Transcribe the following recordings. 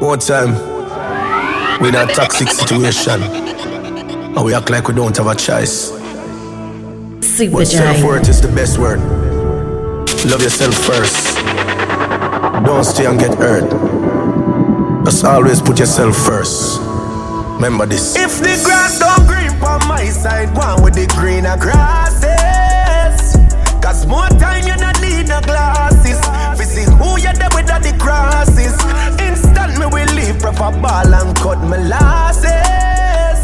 One time, we in a toxic situation, and we act like we don't have a choice. Super But self-worth is the best word. Love yourself first. Don't stay and get hurt. Just always put yourself first. Remember this. If the grass don't green on my side, one with the greener grasses. Cause more time you not need no glasses. We see who you are there with the crosses. Me will leave proper ball and cut my losses.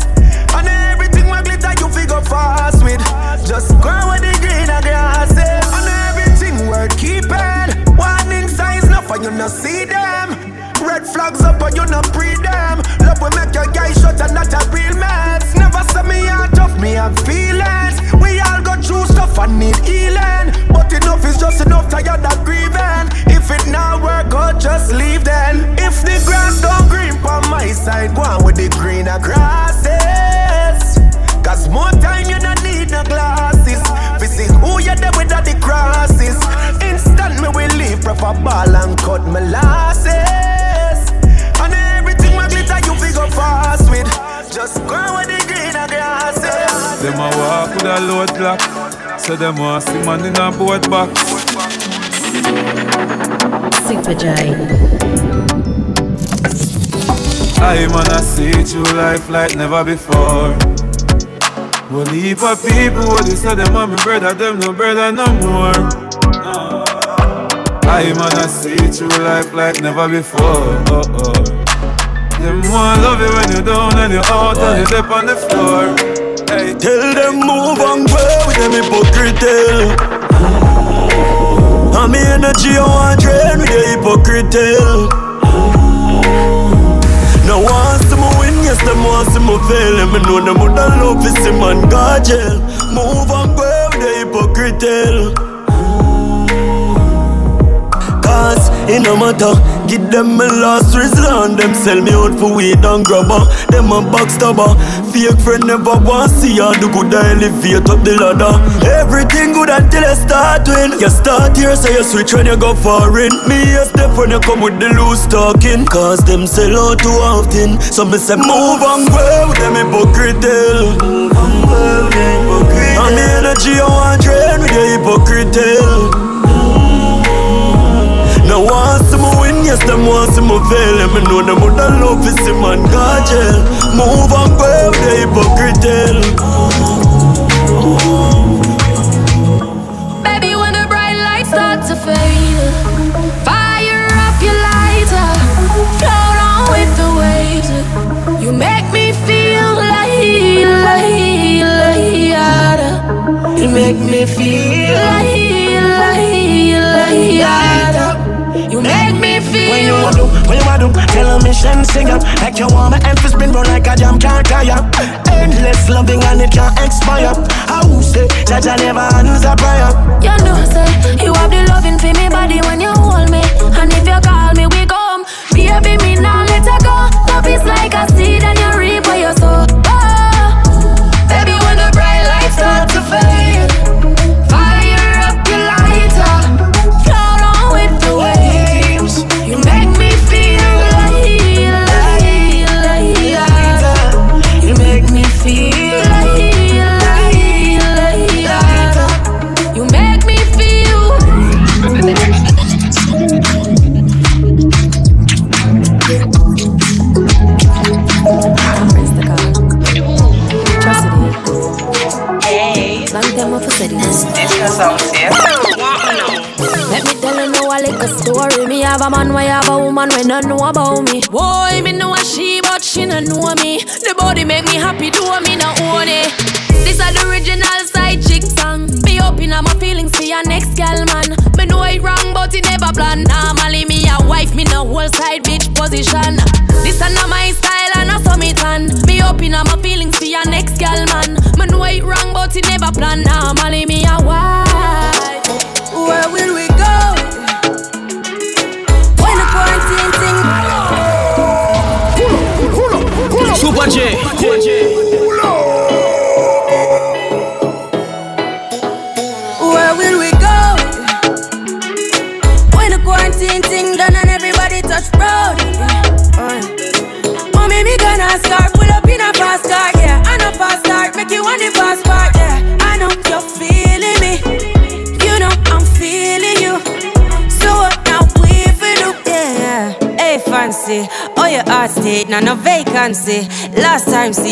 And everything my glitter you figure fast with. Just go with the greener grasses. And everything worth keeping. Warning signs, no for you not see them. Red flags up and you not pre them. Love will make your guy shut and not a real man. Never say me out of me have feelings. We all go through stuff and need healing. But enough is just enough, tired of grieving. If it not work out, just leave then. If the grass don't green on my side, go on with the greener grasses. Cause more time you don't need no glasses. We see who you there with the crosses. Instant me will leave proper ball and cut my losses. And everything my glitter you figure fast with. Just go with grasses. Them a walk with a load clock. So them want see man in a boat box. Super. I man I see through life like never before. One heap of people what they say them and me brother, them no brother no more. No. I man I see through life like never before. Oh, oh. Them want love you when you're down and you're out and you dip on the floor. Tell them move and grow with them hypocrite. And me energy I want drain with the hypocrite. No one see me win, yes them see me fail. And me know them would love to see man go jail. Move and grow with the hypocrite. Cause it no matter Give them my last resort. Them sell me out for weed and grabber Them a backstabber Fake friend never want see ya. Do good I elevate up the ladder. Everything good until I start win. You start here so you switch when you go foreign. Me a step when you come with the loose talking. Cause them sell out too often. So me say move and grow them hypocrite Move and grow hypocrite And me energy I want drain with the hypocrite me win, yes them want see And me know them would love to see man Move and go with the Baby, when the bright lights start to fade, fire up your lighter, float on with the waves. You make me feel like, like, like, you make me feel like, like, like, do, tell a mission sing up Like you want my emphasis spin run like a jam can't tire Endless loving and it can't expire. I will say, Jaja never answer prayer You know, say you have the loving for me body when you hold me, and if you call me, we come. Baby, me now let you go. Love is like a seed and you reap what you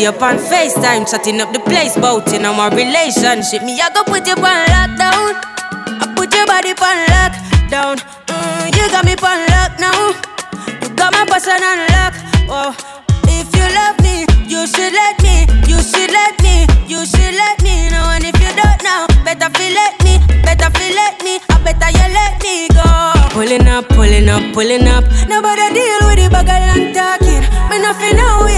up on FaceTime, chatting up the place, boating on my relationship. Me, I go put you on lockdown. I put your body on lockdown. Mm, you got me on lock now. You got my person on lock. Oh, if you love me, you should let me. You should let me. You should let me know. And if you don't know, better feel let me. Better feel let me. I better you let me go. Pulling up, pulling up, pulling up. Nobody deal with the bagel and talking. Me nothing now, we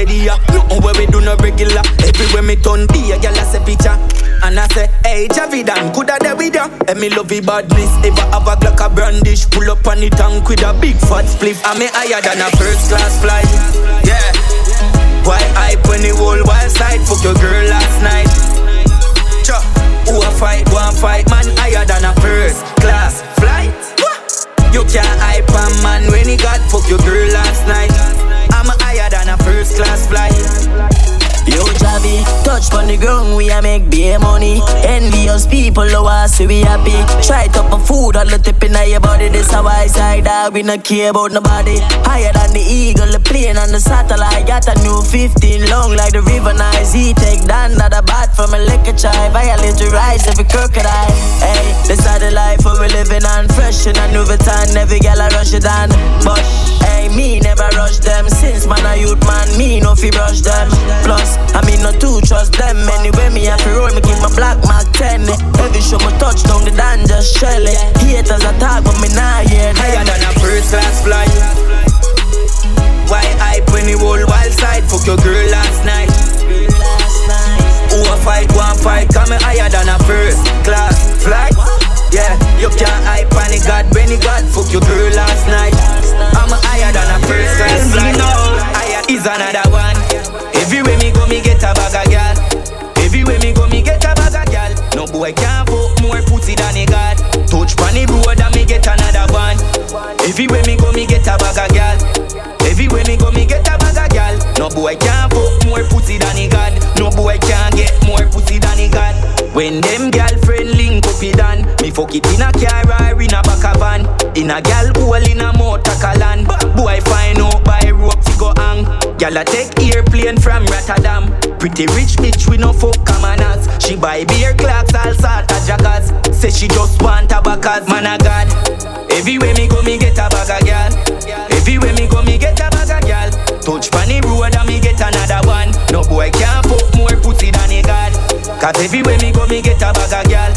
steady ya, nothing where we do no regular. Everywhere me turn be a gal a say picture. And I say, hey Javi Dan, coulda there with ya. And me love the badness, ever have a Glock a brandish Pull up on the tank with a big fat spliff. And me higher than a first class flight. Yeah. Why hype when the whole wild side? Fuck your girl last night. Cha, who a fight, one fight? Man higher than a first class flight. You can't hype a man when he got fuck your girl last night. First class flight. Yo, Javi, touch on the ground, we a make beer money. Envious people, oh, low us, so we happy. Try top of food, all the tip in your body. This a wise side, dog, we not care about nobody. Higher than the eagle, the plane and the satellite. Got a new 15 long like the river nice. He take down that a bat from a liquor chai. Violate the rise every crocodile. Hey, this are the life we living on. Fresh in a new Vuitton, every gal I rush it on. But, hey, me never rush them. Since man a youth man, me no fi brush them. Plus, I mean, not too trust them. Anyway, me have to roll, me keep my black mark 10. Every show my touch down the dan just it. Haters attack, but me not hear them. Higher than a first class flight. Why hype when the whole wild side? Fuck your girl last night. Who a fight, one fight, come higher than a first class flight. Yeah, you can't hype on the God, Benny God, fuck your girl last night. I'm higher than a first class flight. Higher is another one. Get a bag of gal. Everywhere me go, me get a bag of gal. No boy can't fuck more pussy than a god. Touch funny road and me get another one. Everywhere me go, me get a bag of gal. Everywhere me go, me get a bag of gal. No boy can't fuck more pussy than a god. No boy can't get more pussy than a god. When them girlfriend link up it done, me fuck it in a car or in a back of van. In a gal hole in a motor calan. Boy find out by rope to go hang. Gal a take airplane from Rotterdam. Pretty rich bitch we no fuck commoners. She buy beer clocks, all sort of jackers. Say she just want a man a god. Everywhere me go, me get a bag of gal. Everywhere me go, me get a bag of gal. Touch funny road and me get another one. No boy can't fuck more pussy than a god. Cause everywhere me go, me get a bag of gal.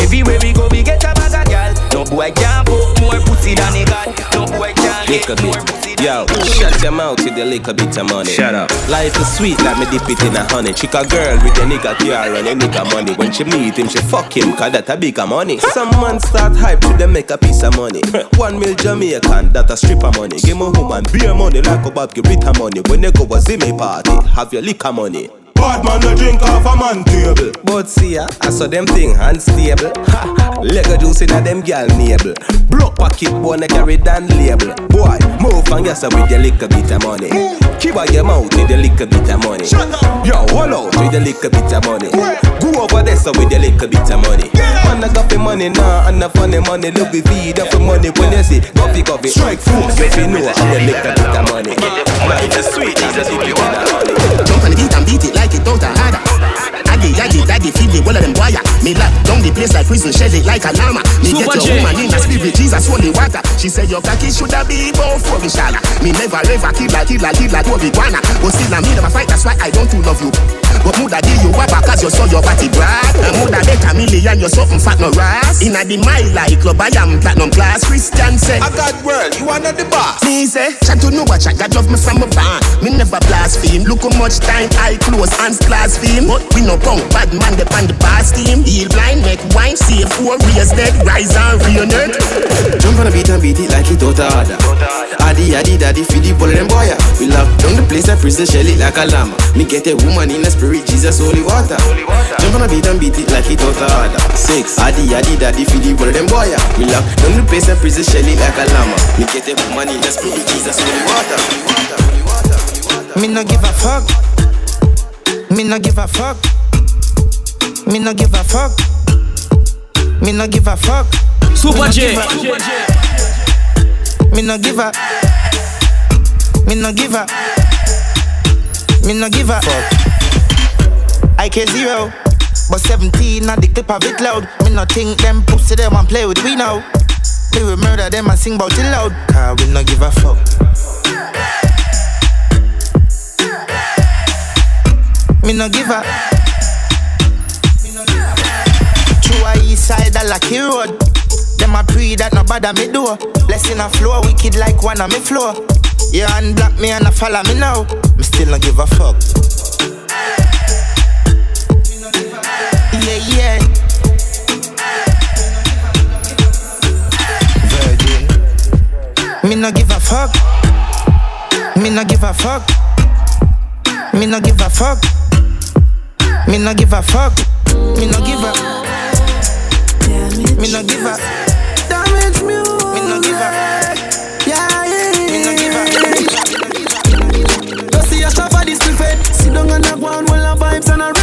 Everywhere me go, me get a bag of gal. No boy can't fuck more pussy than a god. No boy Lick a bit. Yo, shut your mouth with the little bit of money. Shut up. Life is sweet like me dip it in a honey. Chick a girl with a nigga car and a nigga money. When she meet him, she fuck him, cause that a bigger money. Some man start hype to them make a piece of money. One mil Jamaican, that a stripper money. Give me woman beer money like a Bob give Rita money. When they go a Zimmy party, have your liquor money. Bad man no drink off a man table. But see ya, I saw them thing unstable. Ha, Lego juice in a them gal navel. Block pocket bone carry down label. Boy, move and yes with your little bit of money. Keep out your mouth with your little bit of money. Shut up. Yo, hold out with your little bit of money. Go over there so with your little bit of money. Man, I got the money now, and the funny money. Look we feed up the money when you see coffee, coffee. Strike food, if you know I'm the little bit of money. Life is sweet, it's a dip you in a honey. Jump on the beat and beat it like it out a harder. Aggy, aggy, daddy, feed the wall of them wire. Me lock down the place like prison, shed it like a llama. Me Super get J. your woman in a spirit, Jesus, holy water. She said your cocky shoulda be both for the shala. Me never ever kill a kill a kill a Toby Guana. But still I me never fight, that's why I don't too love you. But moulda give you wapa cause you saw your body brag. And moulda bet a million, you're something fat no ras. Inna the mile like club, I am platinum class. Christian say. I got world, you are not the boss. Me say, chat to know what chat, God love me from a barn. Me never blaspheme. Look how much time I close hands blaspheme. But we no punk, bad man depend the past team. Heal blind, make wine, save four raise dead, rise and reunite. Jump on the beat and beat it like it out of order. All Addy, addy, daddy, feed the bullet them boy. We lock down the place, I prison shell it like a llama. Me get a woman in the spirit, Jesus, holy water. Jump on a beat and beat it like it out of. Six, addy, addy, daddy, feed the bullet them boy. We lock down the place, I prison shell it like a llama. Me get a woman in the spirit, Jesus, holy water. Me no give a fuck. Me no give a fuck. Me no give a fuck. Me no give a fuck. Super J. Me no give a. Me no give a. Me no give a fuck. IK zero, but 17 at the clip of it loud. Me no think them pussy them want play with we now. We will murder them and sing bout it loud. Cause we no give a fuck. Me no give a. side a lucky road. Them a pre that no bother me do. Blessing a flow, wicked like one on me floor. Yeah, and black me and a follow me now. Me still no give a fuck. Yeah, yeah. Me no give a fuck. Me no give a fuck. Me no give a fuck. Me no give a fuck. Me no give a. Me no give a. Damage music. Me no give a. Yeah, yeah, Me no give a. You see a shop for this buffet. Sit down and knock one while the vibes and a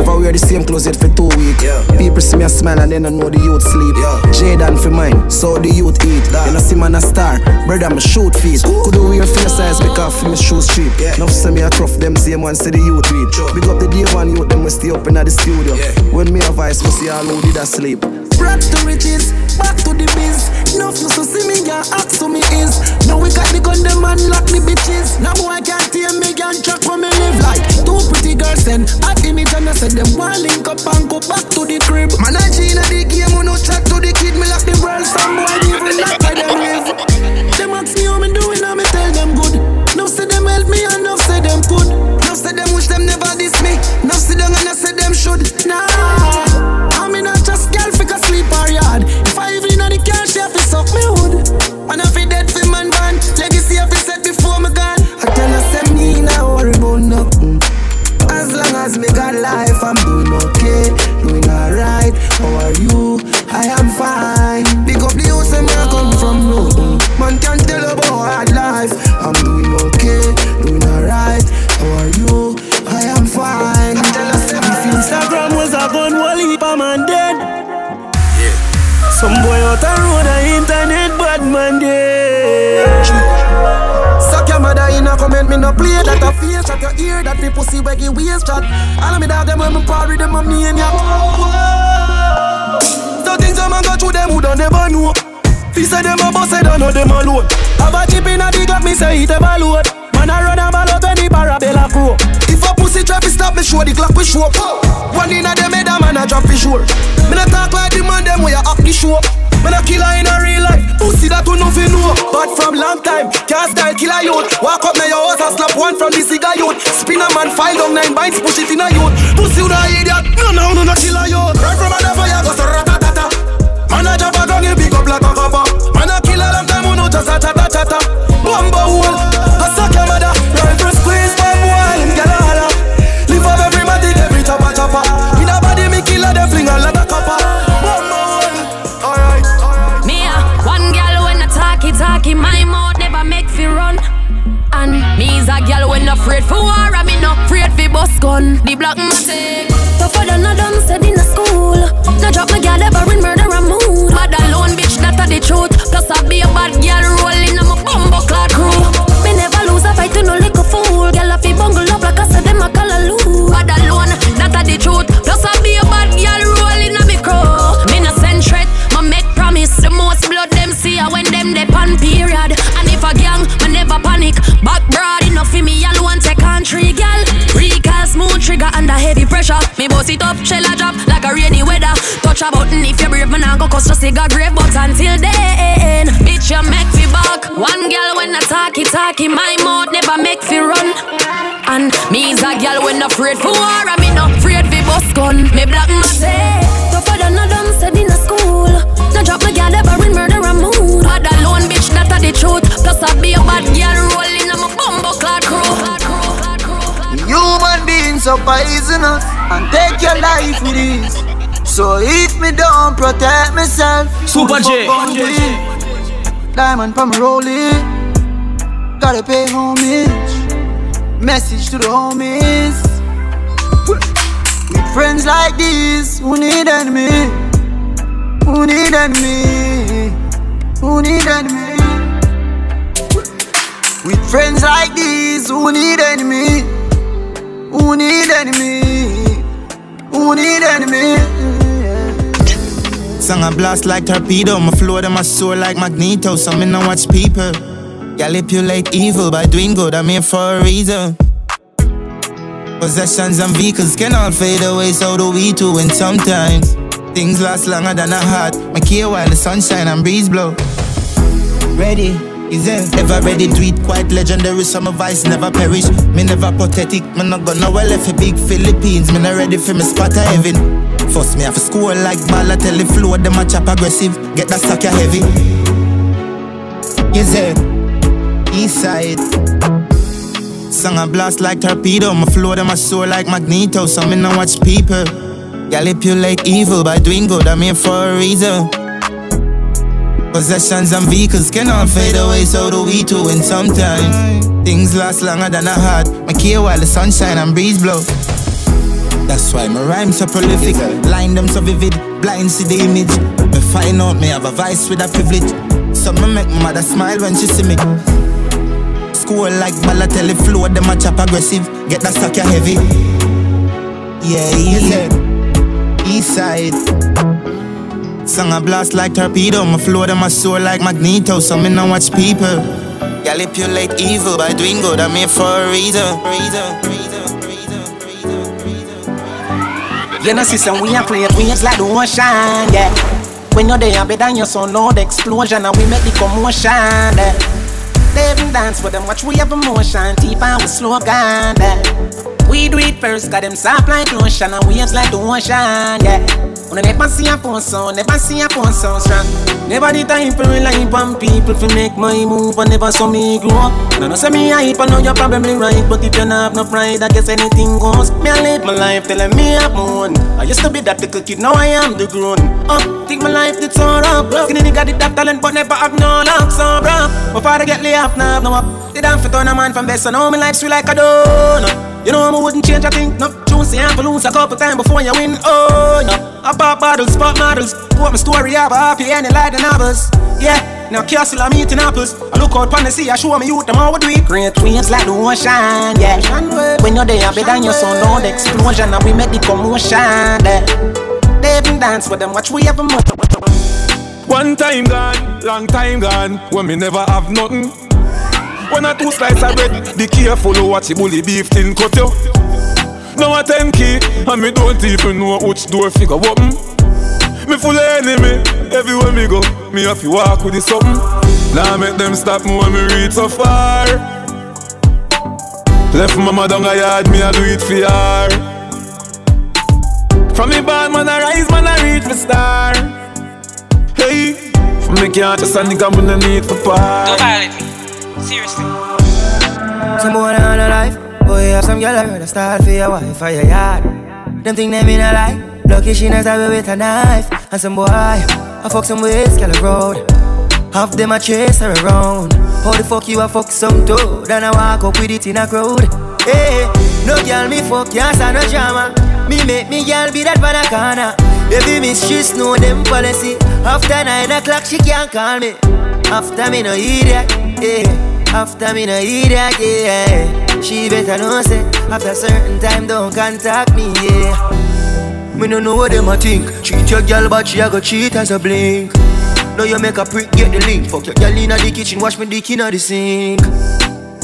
I wear the same clothes yet for two weeks. People see me a smile and then I know the youth sleep. Jaden for mine, so the youth eat. You know see man a star, brother me shoot feet. Could do wear face size because me shoes cheap. Enough say me a tough, them same one say the youth read. Big up the day one youth, them we stay up in the studio. When me a voice, we see all who did a sleep. Brought to riches, back to the biz. Enough used to see me, yeah, ask who me is. Now we got the gun, them and lock the bitches. Now boy can't tame me, and track where me live like. Two pretty girls and at image and I said them one link up and go back to the crib. Man, I Gina the game, no chat to the kid. Me lock the world, some boy even not by them live. Them ask me how me doing, and me tell them good. No say them help me, and no say them could. No say them wish them never diss me. No sit down and I say them should. Nah, me no play that a face Shut your ear, that me pussy waggy waist chat. All of me dog them when me party them a maniac The things a man go through them who don't never know. Fi say them a boss, I don't know them alone. Have a chip in a dig up, me say it ever load. Man a run a ball out when the parabella crow If a pussy trap, stop me show the clock we show. One in a them head a man a drop fi sure. Me no talk like the man them way a act the show. Man a killer in a real life. Pussy that you know time. Can't style killer youth. Walk up na your house and slap one from the cigar youth. Spin a man file down nine bites Push it in a youth. Pussy you no idiot. No no no no killer youth. Run from a fire go so ratatata. Man a drop a gun you big up like a copper. Man a killer long time you know just a chatta chatta Bumbo hole war, I me no afraid fi bust gun. The black matic. Tougher than a dumb said in a school. No drop my gal ever in murder and mood. Bad alone, bitch, that a the truth. Plus I be a bad gal rolling on my bumbo clad crew. Me never lose a fight to no little fool. Gal a fi bungle up like I said them a call a loo. Bad alone, that a the truth. Plus I be a bad gal rolling on me crew. Me no send threat, my make promise. The most blood them see when them they pan period. And if a gang, me never panic. Back broad heavy pressure. Me boss it up, shell a drop like a rainy weather. Touch a button if you brave, man, I go cause just a grave. But until then, bitch, you make me back. One girl when I talky talky, my mouth never make me run. And me is a girl when i afraid for war, I me no afraid for bust gun. Me black my say, tougher than a dumb said in a school. No drop my girl ever in murder mood. Bad alone, bitch, that a the truth. Plus I be a bad girl Beings are poisonous and take your life with ease. So if me don't protect myself, Super J. fuck gon' do it? Diamond from rolling, gotta pay homage. Message to the homies. With friends like these, who need enemy? Who need enemy? Who need enemy? With friends like these, who need enemy? Who need enemy? Who need enemy? Song a blast like torpedo, my flow them a soar like magneto. So me no watch people. Manipulate evil by doing good, I'm here for a reason. Possessions and vehicles can all fade away, so do we too. And sometimes things last longer than a heart. My care while the sunshine and breeze blow. Ready, is it ever ready? Do it quite legendary. Some advice never perish. Me never pathetic. Me not gonna well if a big Philippines. Me not ready for me spot of heaven. Force me off a school like Balotelli flow. Them a chop aggressive. Get that sucker heavy. Is it east side? Song a blast like torpedo. My flow them a soar like magneto. So me no watch people. Manipulate evil by doing good. I'm here for a reason. Possessions and vehicles can all fade away, so do we too. And sometimes things last longer than a heart. My care while the sunshine and breeze blow. That's why my rhymes so prolific, line them so vivid, blind see the image. Me find out me have a vice with a privilege. So me make my mother smile when she see me. School like Balotelli flow, them a chop aggressive, get that sucker heavy. Yeah, yeah, east side. Song a blast like torpedo, my flow them a soar like magneto. So me no watch people. Manipulate evil by doing good, I'm here for a reason. You know, sister, we are create waves like the ocean, yeah. When you're there, better than your son, Lord, explosion, and we make the commotion, yeah. They even dance with them, watch we have emotion, deep and we slow down, yeah. We do it first, got them soft like lotion, and waves like the ocean, yeah. When I never see a phone sound, never see a phone sound strong. Never the time for rely on people to make my move, and never saw me grow up. I know say me hype, I know you're probably right, but if you don't have no pride, I guess anything goes. Me I live my life telling me I'm own. I used to be that little kid, now I am the grown. Uh, think my life did so rough. Skinny nigga did that talent, but never have no luck, so bro. My father get laid off now, no up. Did I fit on a man from best, so now my life sweet like a donut. You know I wouldn't change a thing, no. Juicy and lose a couple times before you win. Oh no, I pop bottles, pop models. Put my story up, happy and like the novels. Yeah, now castle I'm eating apples. I look out pon the sea, I show me youth them how we. Great waves like the ocean, yeah. When you're there, better than your son, no the explosion, and we make the commotion. Yeah. They even dance with them, watch we have a One time gone, long time gone, when me never have nothing. When I two slice of bread, be careful what you bully beef tin cut you. Now a ten key, and me don't even know which door figure open. Me full of enemy, everywhere me go, me have to walk with the something. Now make them stop me when me reach so far. Left mama down a yard, me a do it for her. From me born, man I rise, man I reach for star. Hey, from me can't just a nigga, me no need for part. Seriously. Some boy down a life. Boy, have some girl I heard a start for your wife for your yard. Them think them in a lie. Lucky she not stab with a knife. And some boy, I fuck some with girl road. Half them a chase her around. How the fuck you a fuck some toad? And I walk up with it in a crowd. Hey, no girl me fuck, can't stand no drama. Me make me girl be that banana. Baby mistress know them policy. After nine o'clock she can't call me. After me no idiot, yeah. After me no idiot, yeah. She better know say after certain time don't contact me, yeah. Me no know what them a think. Treat your girl but she a go cheat as a blink. Now you make a prick get the link. Fuck your girl inna the kitchen, wash me dick inna the sink.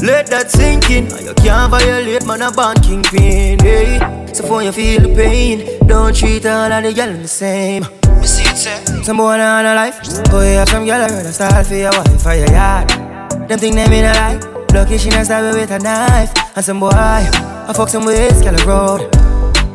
Let that sink in. Now You can't violate man a banking pin. Hey. So for you feel the pain, don't treat all of the girl the same. Me see it say. Some boy on a life. Oh yeah, some girl I rather start for your wife for your yard. Them think them in a life. Lucky she not stab with a knife. And some boy, I fuck some ways, girl road.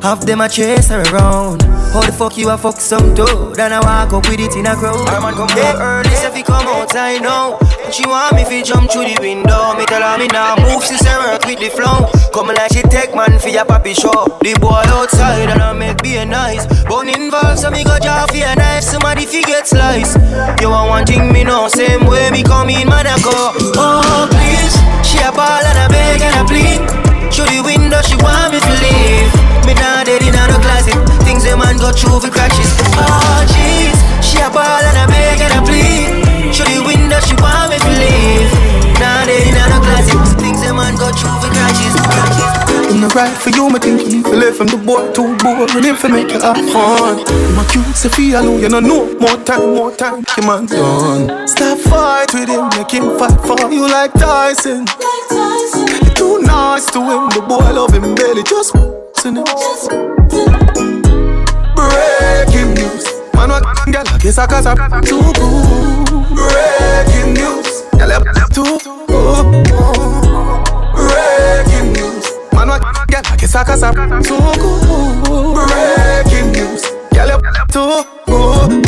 Half them a chase her around. How the fuck you a fuck some toad? And I walk up with it in a crowd. Her man come yeah. early, so if he come outside now. She want me fi jump through the window. Me tell her me nah move, she say work with the flow. Come like she take man for your papi show. The boy outside and I make be a nice. Bone involved, so me go jar fi a knife. Somebody fi get slice. You want one thing me know, same way me come in man I go. Oh please, she a ball and a beg and a plead. Through the window, she want me to leave. Me nah dead in no closet. Things a man go through for crashes. Oh jeez, she a ball and a beg and a plead. Through the window, she want me to leave. Nah dead in no closet. Things a man go through for crashes. In the right for you, me think you need to live from the boy too boring him for make you have fun. My cute Sophia, Lou, you know no more time, more time, you man done. Stop fight with him, make him fight for you like Tyson. You're too nice to him, the boy love him barely just in him. Breaking news, man, what girl, I guess I cause I'm too good. Breaking news, girl, I'm too good. Breaking news, man, what girl, I guess I cause I'm too good. Breaking news, girl, I'm too good.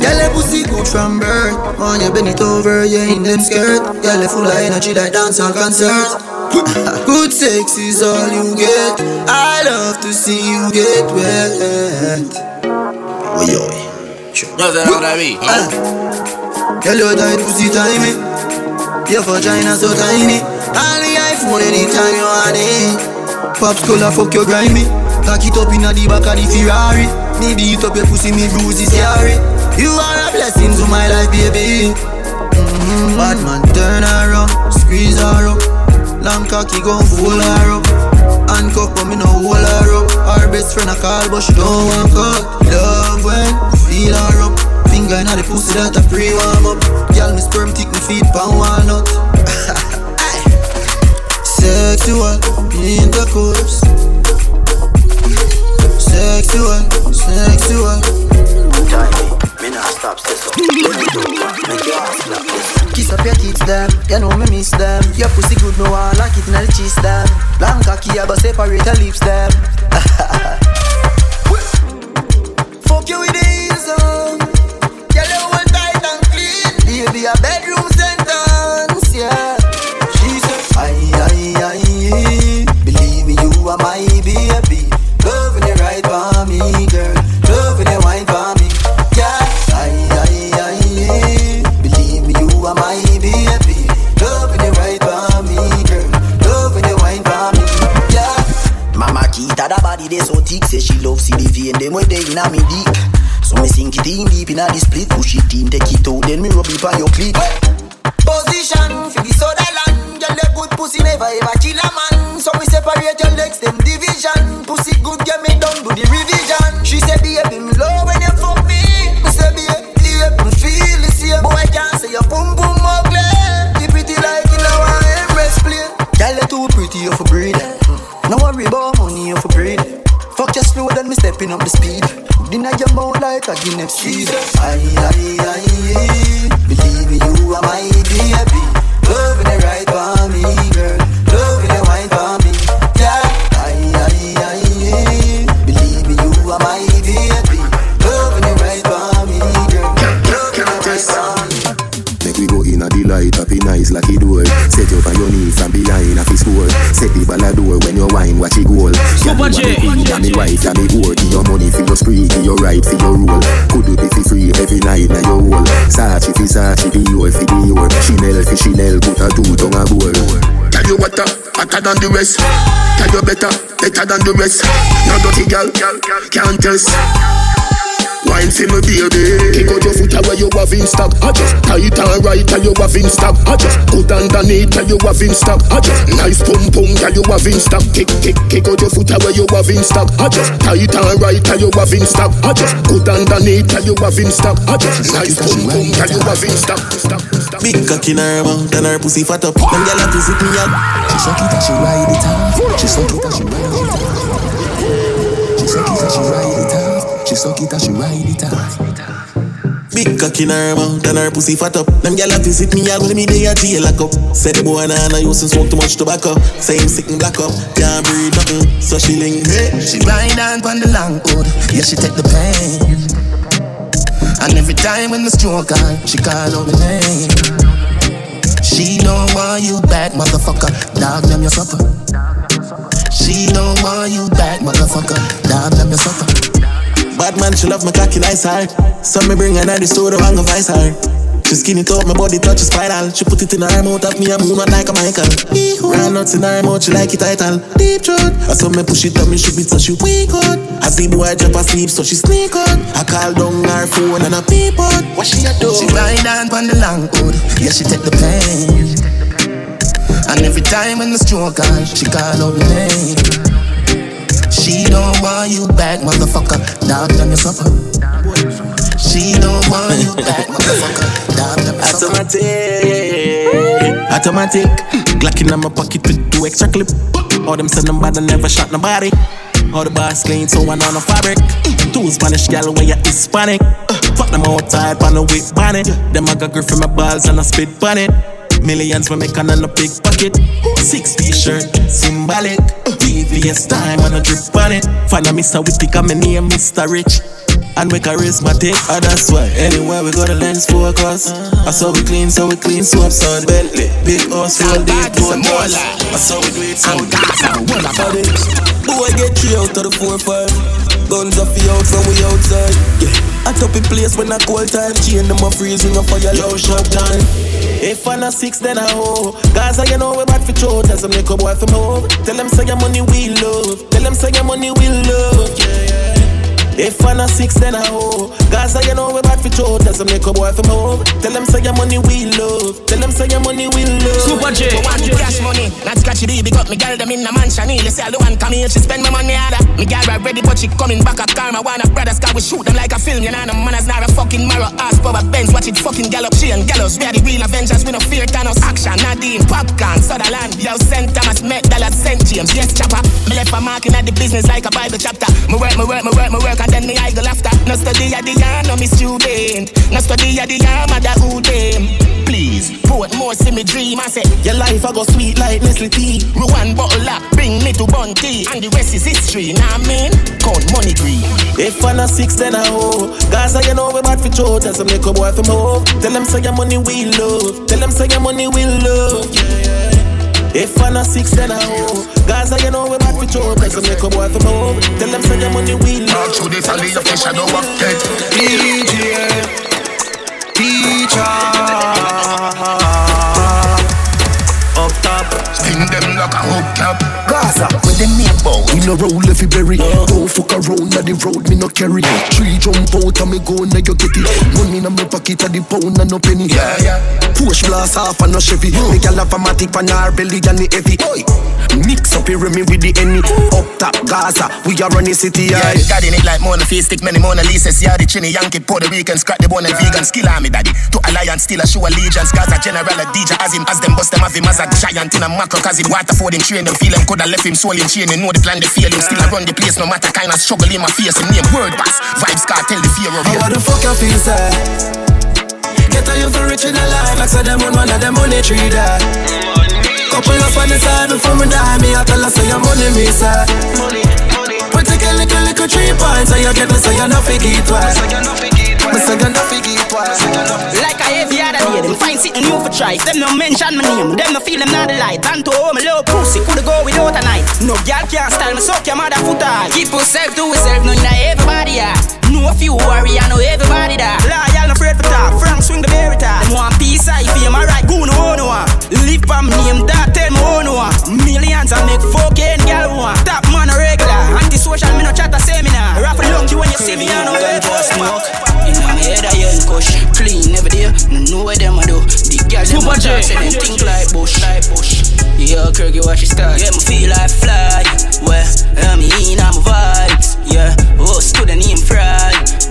Girl, your pussy good from birth. On you bend it over, you in them skirt. Girl, you full of energy like dance on concert. Good sex is all you get. I love to see you get wet. Oh yo, Nothing what I mean. Girl, your tight pussy tiny. Your vagina so tiny. Only iPhone anytime you want it. Pops color fuck your grimy. Cock it up inna the back of the Ferrari. Me beat up your pussy, me bruise is scary. You are a blessing to my life, baby. Mm-hmm. Bad man, turn around, squeeze her up. Long cocky gon' fool her up. Handcuff, but me no hold her up. Our best friend a call, but she don't want cut. Love when feel her up. Finger inna the pussy that a pre warm up. Girl, me sperm tick me feet pan walnut. Sexual intercourse. Sexual, sexual. Me nah stop, stay so. Make your ass clap. Kiss up your tits, them. You know me miss them. Your pussy good, no one like it in the cheese, them. Long cocky, I go separate your lips, them. Fuck you with the on. Girl, you hold tight and clean. Baby, a bedroom sentence, body they so thick, say she love see the vein, them way they inna me deep. So me sink it in deep inna the split, push it in, take it out, then me rub it on your clit. Position for the soda land. Girl, the good pussy never ever kill a man. So we separate your legs, them division. Pussy good, get me done, do the revision. She said, baby, me love when you fuck me. Me say, baby, me feel the same. Boy, I can't say your boom boom ugly. You pretty like in a embrace play. Girl, you too pretty, you for breed. No worry about money, you for breed. Fuck you slow, then me stepping up the speed. Dinner your mouth like a Guinness seed. Aye, aye, aye. Believe me, you are my baby. Loving it right for me, girl. Loving it wine for me. Yeah. Aye, aye, aye. Believe me, you are my baby. Loving it right for me, girl. Loving it right for me. Make we go in a delight, happy nice like it door. Set you on your knees a fist door. Set the ball a door when you wine, watch it goal. Super J. Yeah, me wife, yeah, me whore. Give your money for your spree, give your right for your rule. Could do it for free every night, now your whole. Sachi fi Sachi, Dior fi Dior. Chanel fi Chanel, put a two tongue a bowl. Tell you what, uh, hotter than the rest. Tell you better, better than the rest. No dirty girl, can't test. Wine for me baby. Kick out your foot away you have in stock. Ah, I just tight and right and you have in stock. Ah, I just good underneath and you have in stock. Ah, I just nice pum pum and you have in stock. Kick kick kick out your foot away you have in stock. I just tight and right and you have in stock. I just good underneath and you have in stock. I just nice pum pum and you have in stock. Big cock in her mouth and her pussy fat up. Them gyal have visit me up She suck it and she ride it off She suck it and she ride it off She suck it and she ride it off she suck it and she ride it off. Big cock in her mouth and her pussy fat up. Them gyal a visit me all when me day a jail lock up. Say the boy nah nah used to smoke too much tobacco. Say him sick and black up, can't breathe nothing. So she link hey. She ride on pon the long hood, yeah she take the pain. And every time when the stroke on, she call out my name. She don't want you back, motherfucker. Dog them your supper. She don't want you back, motherfucker. Dog them your supper. Bad man, she love my cocky nice hard. So me bring her to the store and go vice her. She skin it up, my body touch spinal. She put it in her mouth, at me a moon like a Michael. Ran nuts in her mouth, she like it title. Deep throat. I saw me push it up, me shoot it so she weak out. I see boy drop asleep, so she sneak out. I call down her phone and I peep out. What she a do? She ride on pon the long hood, yeah she take the pain. And every time when the stroke on, she call out my name. She don't want you back, motherfucker. Dog them your supper. She don't want you back, motherfucker. Dog them your supper. Automatic, automatic. Glock in my pocket with two extra clip. All them bad and never shot nobody. All the bars clean, so one on the fabric. Two Spanish gal where you Hispanic. Fuck them outside, on the whip bonnet. Them I got grip from my balls and I spit bonnet. Millions we make on a big pocket. Six t-shirt, symbolic. VVS time and a drip on it. Find a Mr. Whippy, come my name Mr. Rich. And we charismatic, oh that's why Anywhere we go the lens focus I saw we clean, so we clean, so up son Bentley, big house, roll deep, more trust I saw we do it, so we do it Boy get three out of the four five Guns off the out when we outside Yeah, I top in place when I cold time Chain them a freeze, we no fire low shop time if I'm a six, then I hoe. Gaza, you know we bad for. As I make a boy from home. Tell them say your money we love. Tell them say your money we love. Yeah, yeah. If I'm a six, then I hoe. Gaza, you know we bad for throat. As I make a boy from home. Tell them say your money we love. Tell them say your money we love. Super J. Go on, cash money. Not scratchy D. Up me girl them in the mansion. You see all the one come here. She spend my money harder. Me girl right ready, but she coming back at karma. Wanna brothers, cause we shoot them like a film. You know, the man is not a fucking marrow. Ass power Benz. Watch it fucking gallop. She and gallows. We are the real Avengers. We no fear Thanos. Action, Nadine, Popcorn, Sutherland. Yo, St. Thomas, Met, Dallas, St. James. Yes, chopper. Me left a mark in at the business like a Bible chapter. Me work, me work, me work, me work, then me I go after. No study at the yarn, no me student. No study at the yarn, mother who them. Please, put more see me dream. I say, your life I go sweet like Nestle tea. Ruan bottle up, bring me to Bunty. And the rest is history, nah man. Count money green. If I'm a six, then I hoe. Gaza, you know we bad for. As I make a boy from home. Tell them say your money we love. Tell them say your money we love. Yeah, yeah. If I'm a six, then I hoe. Gaza, you know we bad for throat. As I make a boy from home. Tell them say your money we love. Not through this alley of fish, I know what dead. DJ Teacher Up top Sting them like a hubcap. Gaza When them name bow We no roll every berry Don't fuck around on the road Me no carry Three jump out and me go now you get it Money in my pocket and the pound and no penny Yeah, yeah. Push blast off and no Chevy Me gal have a matic on her belly and the heavy Oi. Mix up here me with the enemy Up top Gaza We are running city Yeah, yeah. got in it like Mona Face, stick many Mona Lisa. See how the chinny Yankee, Puerto Rican, scrap the bone and vegan. Skill army daddy. To alliance, still a show allegiance. Gaza general, a DJ as him, as them bust them have him as a giant in a macro. Cause him water for him, train them, feel him, coulda left him soul in chain. Know the plan, they feel him. Still I run the place, no matter kind of struggle in my face. Him name word boss, Vybz Kartel, the fear of How the fuck you feel sad? Get a you for rich in a life Like say them on one of them money tree that Couple up on the side before me die Me I tell her say your money me side Put take a little little three points So you get me so you not forget twice Me say you not forget twice Like I every other day, them find something new for try. Them no mention my name, them no feel them not the light. And to home, little pussy coulda go without a night. No girl can't style me, suck your mother foot hard. Keep yourself to yourself, no inna everybody ah. Know a few worry, I know everybody that. Loyal, no afraid for talk. Frank swing the berry top. Them want peace, I feel my right. Go no one one. Uh. Live from name that tell me oh, one one. Uh. Millions I make fucking girl one. Oh, uh. Top man a regular. Anti-social, me no chat a seminar. Rap along you when you see me, I know where smoke. In my head I ain't kush. Clean every day. No know what them I do. The girl them a talk, eh? say them think like bush. Like bush. Yeah, Kirky, watch it start. Yeah, me feel like fly. Well, I'm in, I'm vibes. Yeah, oh, student in fried.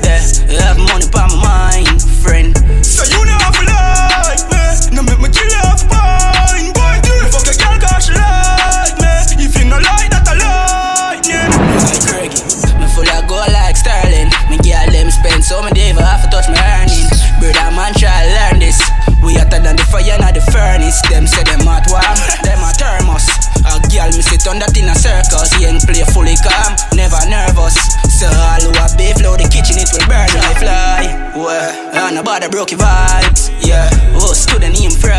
There, I have money by my mind, friend. So you know how to like me. No make me kill off fine, boy. Me fuck a girl 'cause she like me. If you no like that, I like yeah. Like Kirky, me full of gold like Sterling. Me girl them spend so many days, have to touch my earning. Brother man try learn this. We hotter than the fire in the furnace. Them say them hot warm, them a thermos. A girl me sit on that in a circus. He ain't play fully calm, never nervous. So all it will burn like fly. Well, and about the broken vibes. Yeah, oh student him fried. Palm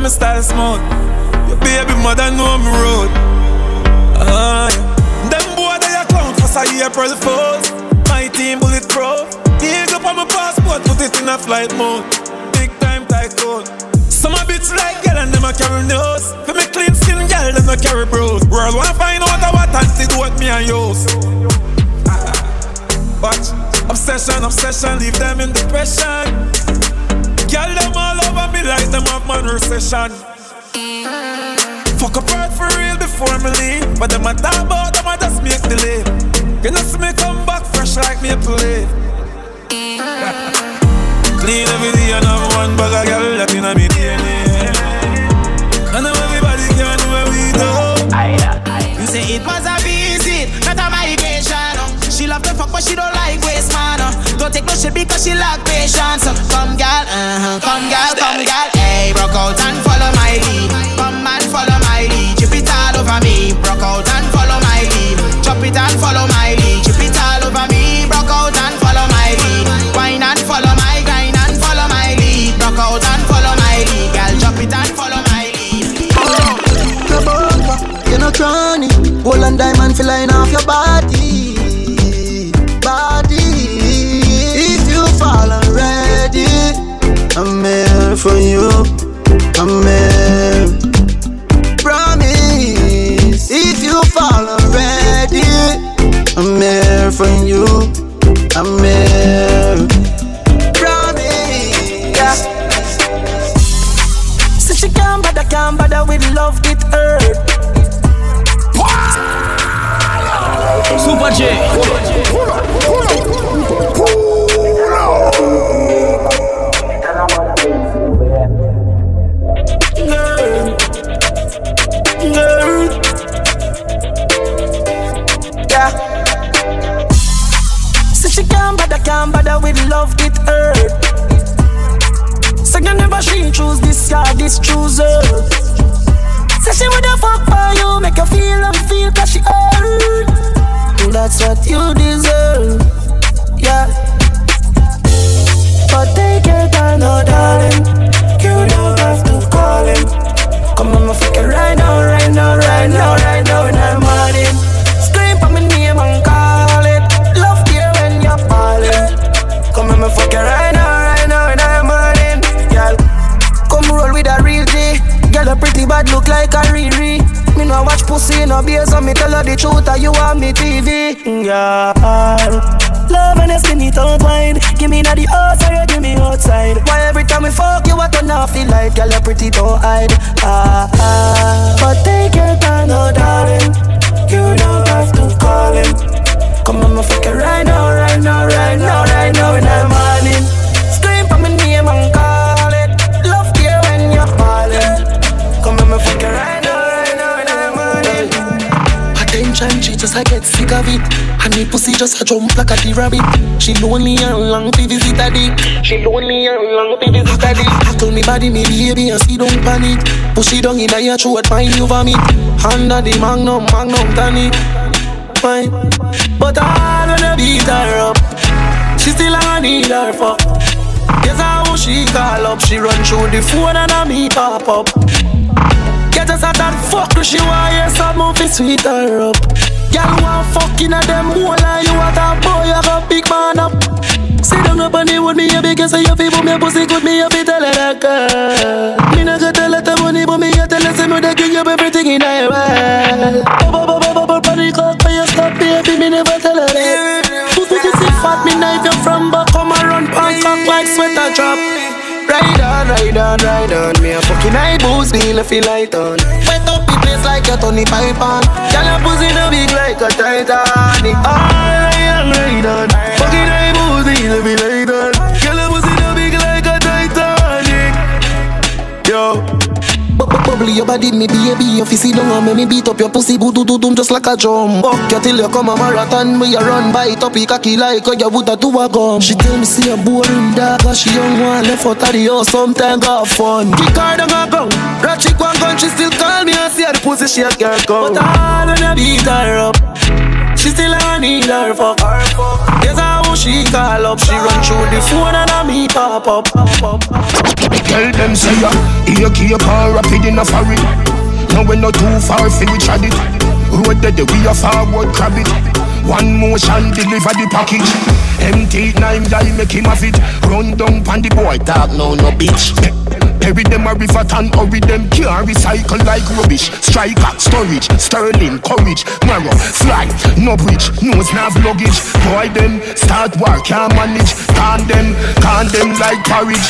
me style smooth. Your baby mother know me road. Yeah. Uh, them boy they a clown for say April Fools. My team bulletproof. Eagle up on my passport, put it in a flight mode. Big time tycoon. Some a bitch like girl and them a carry nose. For me clean skin girl, them a carry bros. World wanna find out what antidote me and use. Ah, ah. Watch, obsession, obsession, leave them in depression. Girl, them all over me like them have man recession. Fuck apart for real before me leave. But them a talk about them a just make the leave. You know see me come back fresh like maple leaf. Clean every day and have one bag of girl that inna me DNA. I know everybody can do what we do. You say it was a love to fuck, but she don't like waste man. oh. Don't take no shit because she lack patience. So come, girl, uh-huh. come, girl, come, girl. Hey, broke out and follow my lead. Come and follow my lead. Chip it all over me. Broke out and follow my lead. Chop it and follow my lead. Chip it all over me. Broke out and follow my lead. Wine and follow my grind and follow my lead. Broke out and follow my lead. Girl, chop it and follow my lead. Your bumper, you no cranny. Gold and diamond feel line off your body. For you. I'm here. Promise. If you fall already, I'm here for you. I'm like a the rabbit. She lonely and long to visit a dick. She lonely and long to visit a dick. I told me body me baby and see don't panic. Push it down in your throat, mind you vomit. Under the magnum, magnum tonic. Fine. But I wanna beat her up. She still I need her fuck. Guess how she call up. She run through the phone and I me pop up. Get us at that fuck, she want hear some movie sweet her up. Girl want fucking at them whole and you want a boy, you got big man up. Sit down up on the wood, me a big say you feel me pussy good, me a fi tell her that girl. Me not gonna tell her the money, but me a tell her say me they give you everything in her world. Bubble bubble bubble body cock, but you stop baby, me never tell her that. Pussy pussy fat, me knife you from back, come run pants cock like sweater drop. Ride on, ride on, ride on. Me a fucking high boost, me a feel light on. Wet up place like a Tony Python. Girl, your pussy no big like a Titanic. Oh, ride on, ride on. Fucking high boost, me Bubbly your body, me baby. You fi sit down and me beat up your pussy. Boo doo doo doom just like a drum. Fuck you till you come a marathon. Me a run by up, he cocky like How you woulda do a gum. She tell me see a boring dog. She young one left out of the house. Sometime got fun. Kick her down a gun Ratchet one gun. She still call me and see her the pussy she a girl come. But all when I beat her up she still I need her for her fuck Guess how she call up? She run through the phone and I me pop up Tell them say ya, here keep her rapid in a hurry. Now we not too far, fi we trad it. Road that the we a forward crab it. One motion deliver the package. Empty nine guy make him have it. Run down pon the boy talk no no bitch. Bury them a river and hurry them can't recycle like rubbish. Striker, storage, sterling, courage, narrow, fly, no bridge, nose nav luggage. Boy them start work can't manage. Can them, can them like porridge.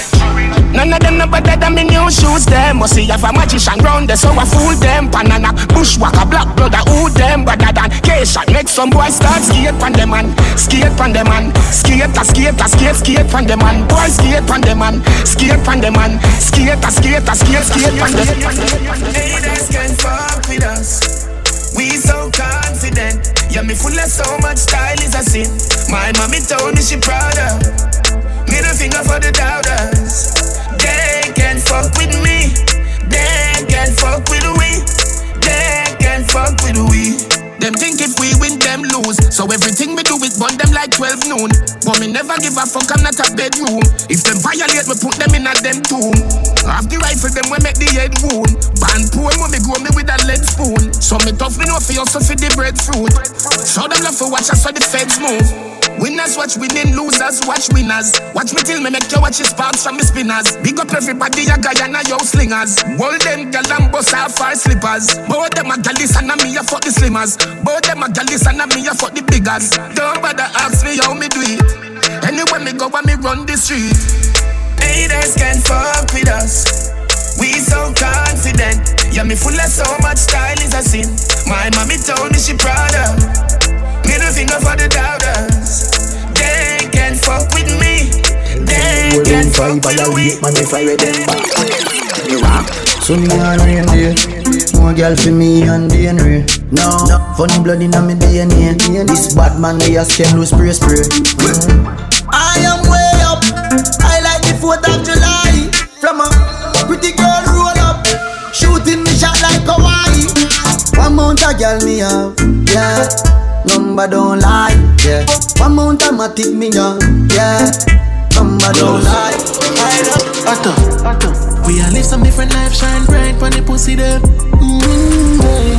None of them no better than me new shoes them Must see have a magician round there so I fool them Banana, bushwhacker, black brother, who them Better than K-shot, make some boys start skate pan them man Skate pan them man Skate a skate a skate, skate pan them man Boy skate pan them man Skate pan them man Skate a skate a skate, skate pan them Haters can fuck with us. We so confident. Yeah, me full of so much style is a sin. My mommy told me she proud of. Middle finger for the doubters. Fuck with me. They can fuck with we. They can fuck with we. Them think if we win, them lose. So everything we do is burn them like 12 noon. But me never give a fuck, I'm not a bedroom. If them violate, we put them in a them tomb. Have the rifle, them we make the head wound. Band when me grow me with a lead spoon. So me tough, me know for you, so for the breadfruit. Show them love for watch us so the feds move. Winners watch winning, losers watch winners. Watch me till me make you watch your sparks from me spinners. Big up everybody, a guy and a yo slingers. Hold them gal and bust off our slippers. Both them a galis and a me a fuck the slimmers. Both them a galis and a me a fuck the biggers. Don't bother ask me how me do it. Anywhere me go, when me run the street. Haters can fuck with us. We so confident. Yeah, me full of so much style is a sin. My mommy told me she proud of. Middle finger for the doubters. Fuck with me. They can fuck with we. Man, if I read them back. Me rock. So me on rain day More girl for me and DNA No, funny blood in me DNA This bad man me a scam loose spray spray. I am way up. I like the 4th of July. From a pretty girl roll up. Shooting me shot like Hawaii. One mount a girl me have, yeah Number don't lie, yeah One mount a matic me have, yeah Number don't lie Otto, Otto. We all live some different life, shine bright when the pussy them. Mm-hmm.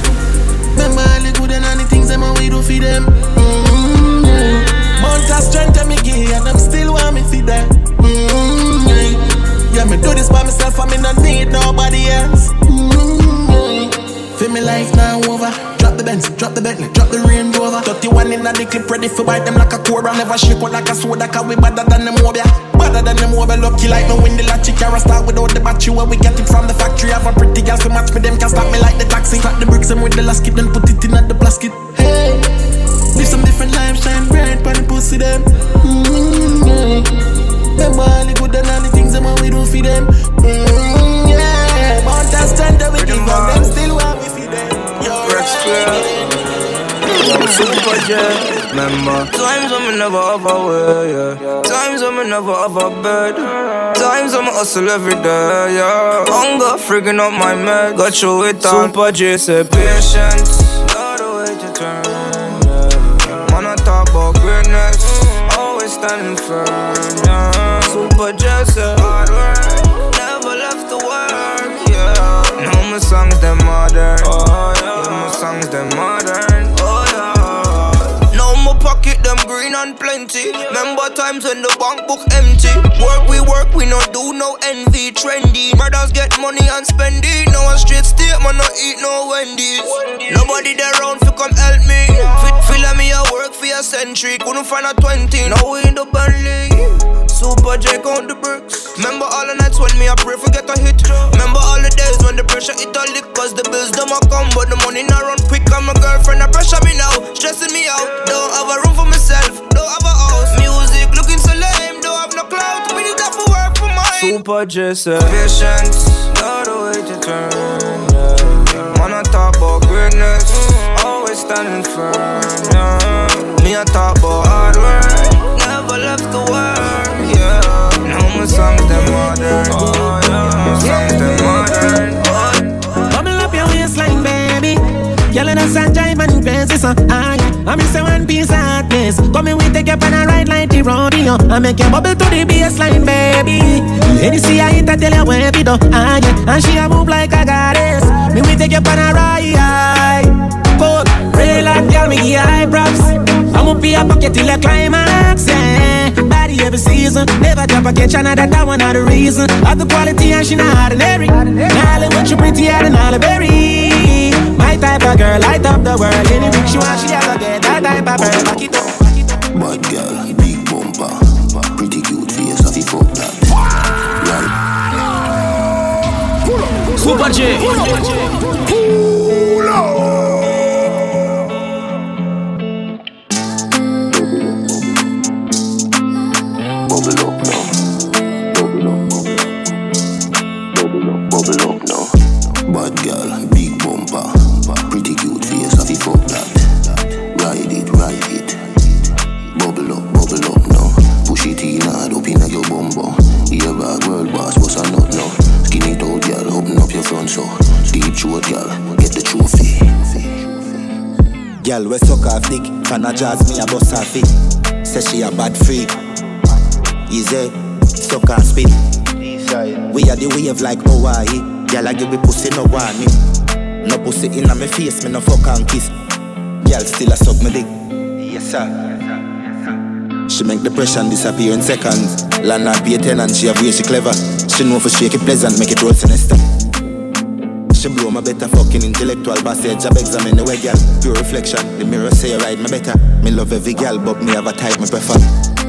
Remember all the good and all the things them and we do for them. Mm-hmm. Mount of strength and me give and them still want me for that. Mm-hmm. yeah. me do this by myself and me not need nobody else. Mm-hmm. Feel me life now over. Drop the Benz, drop the Bentley, drop the Range Rover. 31 in the clip, ready for bite them like a cobra. Never shake out like a soda, cause we better than them over. Better than them over, lucky like me win the lottery. Car start without the battery, where we get it from the factory. I have a pretty girl to match me, them can stop me like the taxi. Crack the bricks and with the last kit, then put it in at the plastic. Hey, live some different life, shine bright, pan the pussy them. Mm-hmm. Remember all the good and all the things them and we do for them. Mm-hmm, yeah, but that's strength that we give them still want me for them. Yo, right. Super J. Remember times when me never have a way, yeah. Times when me never have a bed. Times me hustle every day, yeah. Hunger freaking up my med. Got you with that. Super J. Say patience. Not the way to turn. Yeah. Wanna talk about greatness. Always standing firm, yeah. Super J. Say hard work. Never left the work, yeah. Now my songs them modern. Oh yeah. yeah my songs them modern. And plenty. Remember times when the bank book empty. Work we work, we not do no envy. Trendy. Brothers get money and spend it. No one straight state, man, not eat no Wendy's. Nobody there around to come help me. Fit, feel me a work for a century. Couldn't find a 20. Now we in the Bentley. Super J count the bricks. Remember all the nights when me I pray forget a hit. Remember all the days when the pressure hit a lick. Cause the bills them a come, but the money not run quick. And my girlfriend a pressure me now, stressing me out. Don't have a room for myself, don't have a house. Music looking so lame, don't have no clout. We need that for work for mine. Super J say patience, not the way to turn. Yeah. Wanna talk about greatness, always standing firm. Yeah. Me a talk about hard work, never left the work. Yeah, my songs modern. Up your waistline, baby. Girl in a jive and crazy so yeah. I miss a one piece hotness. Come in, we take you on a ride like the rodeo. I make you bubble to the baseline, baby. Any see I hit, I tell you where we do. Ah, yeah. And she a move like a goddess. Me we take you on a ride. Cold, real like girl, me give high props. I'ma be a pocket till I climax, yeah. Body every season, never drop a catch another. That that one not the reason. Of the quality and she not ordinary. Now what you pretty and all berry. My type of girl, light up the world. Any week she want, she has to get that type of girl. Back it up. Bad girl, big bumper, pretty cute face, I fuck that. Right. Super J. bubble up, bubble now. Bad girl, big bumper, pretty cute face, I fuck that. Ride it, ride it. Bubble up, bubble up now. Push it in hard up inna your bumbo. Yeah, bag, world boss, what's a nut now? Skin it out, girl, open up your front so. Deep throat, girl, get the trophy. Girl, we suck off dick, can a jazz me a bust her feet. Say she a bad freak. Easy, suck and spit. We are the wave like Hawaii. Girl, I give me pussy no want me. No pussy inna me face, me no fuck and kiss. Girl, still a suck me dick. Yes sir. She make depression disappear in seconds. Land not pay ten and she have way she clever. She know for shake it pleasant, make it roll sinister. She blow my better fucking intellectual passage. Job examine the way, girl. Pure reflection. The mirror say right me better. Me love every girl, but me have a type me prefer.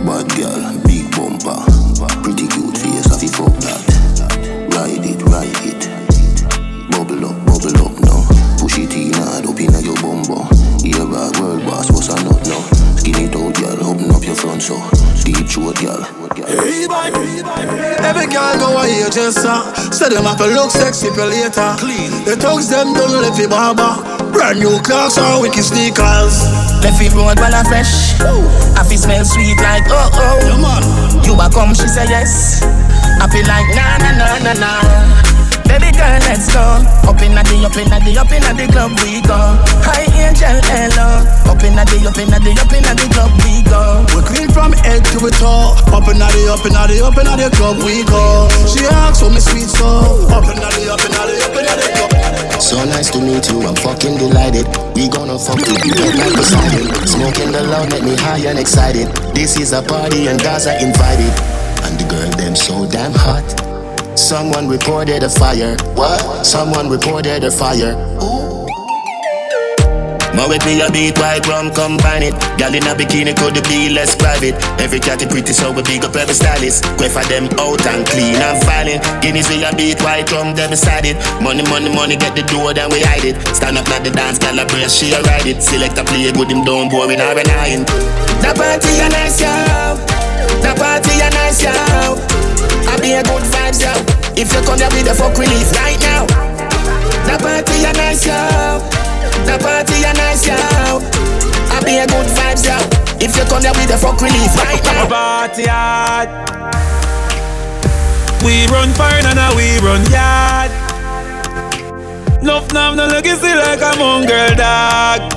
Bad girl, big bumper, your front so. Deep throat, girl. Hey, boy. Every girl go a hairdresser. Uh, say them have to look sexy for later. Clean. The thugs them done left the barber. Brand new clocks or wicked sneakers. Left it road well and fresh. I feel smell sweet like oh oh. Come on. You a come, she say yes. I feel like na na na na na. Baby girl, let's go. Up inna the, up inna the, up inna the club we go. Hi angel, hello. Up inna the, up inna the, up inna the club we go. We clean from head to toe. Up inna the, up inna the, up inna the club we go. She asks for me sweet so. Up inna the, up inna the, up inna the club. So nice to meet you, I'm fucking delighted. We gonna fuck till we get like decided. Smoking the loud make me high and excited. This is a party and guys are invited. And the girl them so damn hot. Someone reported a fire. What? Someone reported a fire. More with me a beat white rum combine it. Girl in a bikini could be less private. Every cat is pretty so we big up every stylist. Go for them out and clean and violent. Guineas we a beat white rum them beside it. Money money money get the door then we hide it. Stand up like the dance girl a she a ride it. Select a play good him don't boring or benign. The party a nice yo. The party a nice yo. I be a good vibes yo. If you come here with the fuck relief right now. The party a nice yo. The party a nice yo. I be a good vibes, yeah. If you come here with the fuck relief. Right now. Party hard. We run fire and now we run yard. Nuff now no legacy like a mongrel dog.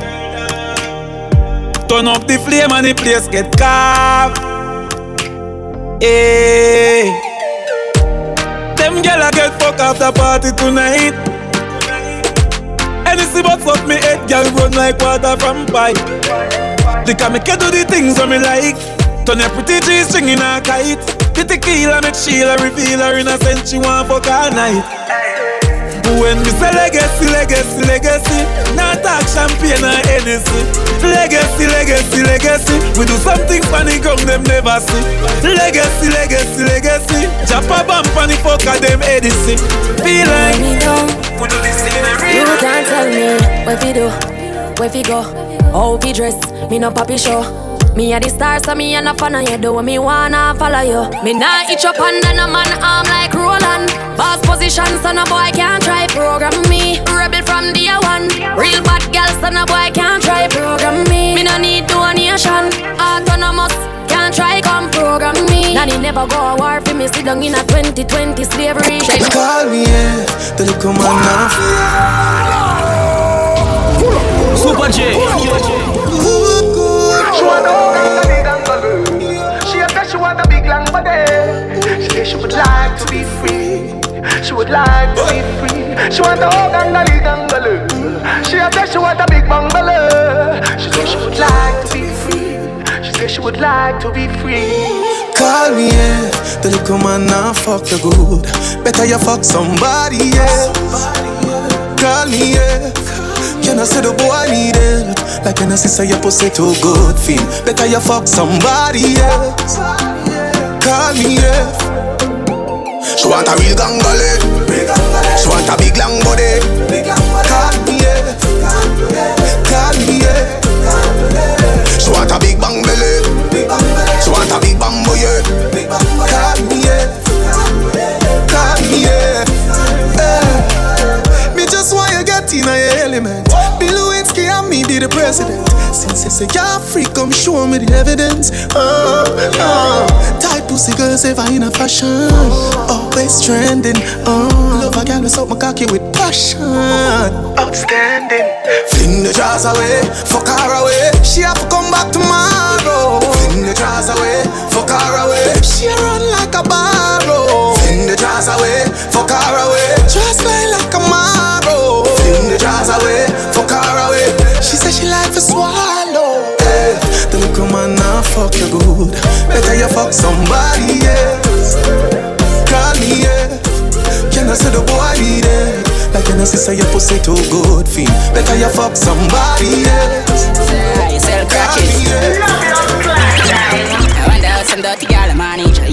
Turn up the flame and the place get carved. Hey. Them gyal get fuck after party tonight. Anything but fuck me head, gyal run like water from pipe. They can make you do the things that me like. Turn your pretty G string in a kite. The tequila make Sheila reveal her innocent. She want fuck all night. When me say legacy, legacy, legacy, not talk champagne or Hennessy. Legacy, legacy, legacy, we do something funny ground them never see. Legacy, legacy, legacy, jump a on the fuck them Edison. Feel like we do this in a You can't tell me where fi do, where fi go, how fi dress. Me no papi show. Me a the star, so me a no fan of you. Do what me wanna follow you. Me nah itch up under no man arm like Roland. Boss position, so no boy can't try program me. Rebel from day one. Real bad girl, so no boy can't try program me. Me no need donation. Autonomous. Can't try come program me. Nanny never go a war for me. Sit down in a 2020 slavery. Call me, yeah, the little man now. Super J. Good, She want a big dangaloo. She a said she want a big long body. She said she would like to be free. She would like to be free. She want a gangali dangaloo. She a said she want a big bungalow. She said she would like to be free. She said she would like to be free. Call me, yeah, the little man now fuck you good. Better you fuck somebody, yeah. Call me, yeah. Can I say the boy need help? Like when I say your pussy too good, feel. Better you fuck somebody, yeah. Call me, yeah. She want a real gangale. She want a big long body. Call me, yeah. Call me, yeah. She want a big bang be the president. Since you say you're free, come show me the evidence. Oh, oh. Tight pussy girls ever in a fashion. Always trending. Oh, love a girl with something cocky with passion. Outstanding. Fling the jaws away, fuck her away. She have to come back tomorrow. Fling the jaws away, fuck her away. She run like a barrow. Fling the jaws away, fuck her away. Good. Better you fuck somebody else. Call me, yeah. Can I say the boy it? Like when I say your pussy too good, feel. Better you fuck somebody else. You sell crackers. I wonder how some dirty gal manage.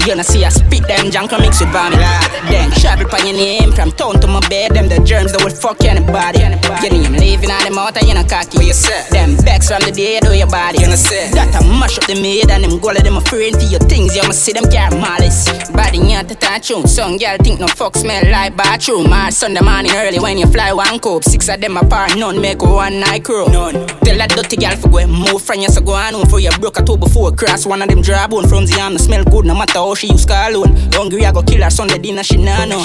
You know see I spit them junk and mix with vanilla. Then travel by your name from town to my bed. Them the germs that will fuck anybody. Getting him living on them out and you know cocky. You say them backs from the day do your body. You know say that I mash up the made and them goal them a friend for your things. You must see them care malice. Body not to touch you. Some girl think no fuck smell like bathroom. My Sunday morning early when you fly one cope. Six of them apart, none make one night crew. None. Tell that dirty girl for go move from you so go on home for your broke a two before cross one of them dry bone from the arm smell good no matter how she use call alone. Hungry I go kill her Sunday dinner she nah know.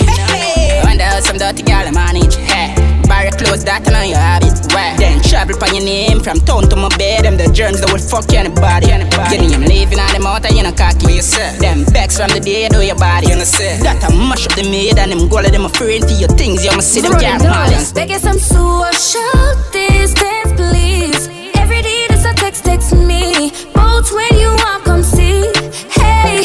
Wonder how some dirty girl manage. Hey. Barry close that and you have it. Why? Then travel by your name from town to my bed. Them the germs that will fuck anybody. Getting him living on them out and you know cocky. You say them backs from the day do your body. You know say that I mash up the made and them goal them a friend for your things. You must see them care malice. Begging some social distance, please. Every day there's a text, text me. Both when you want, come see. Hey,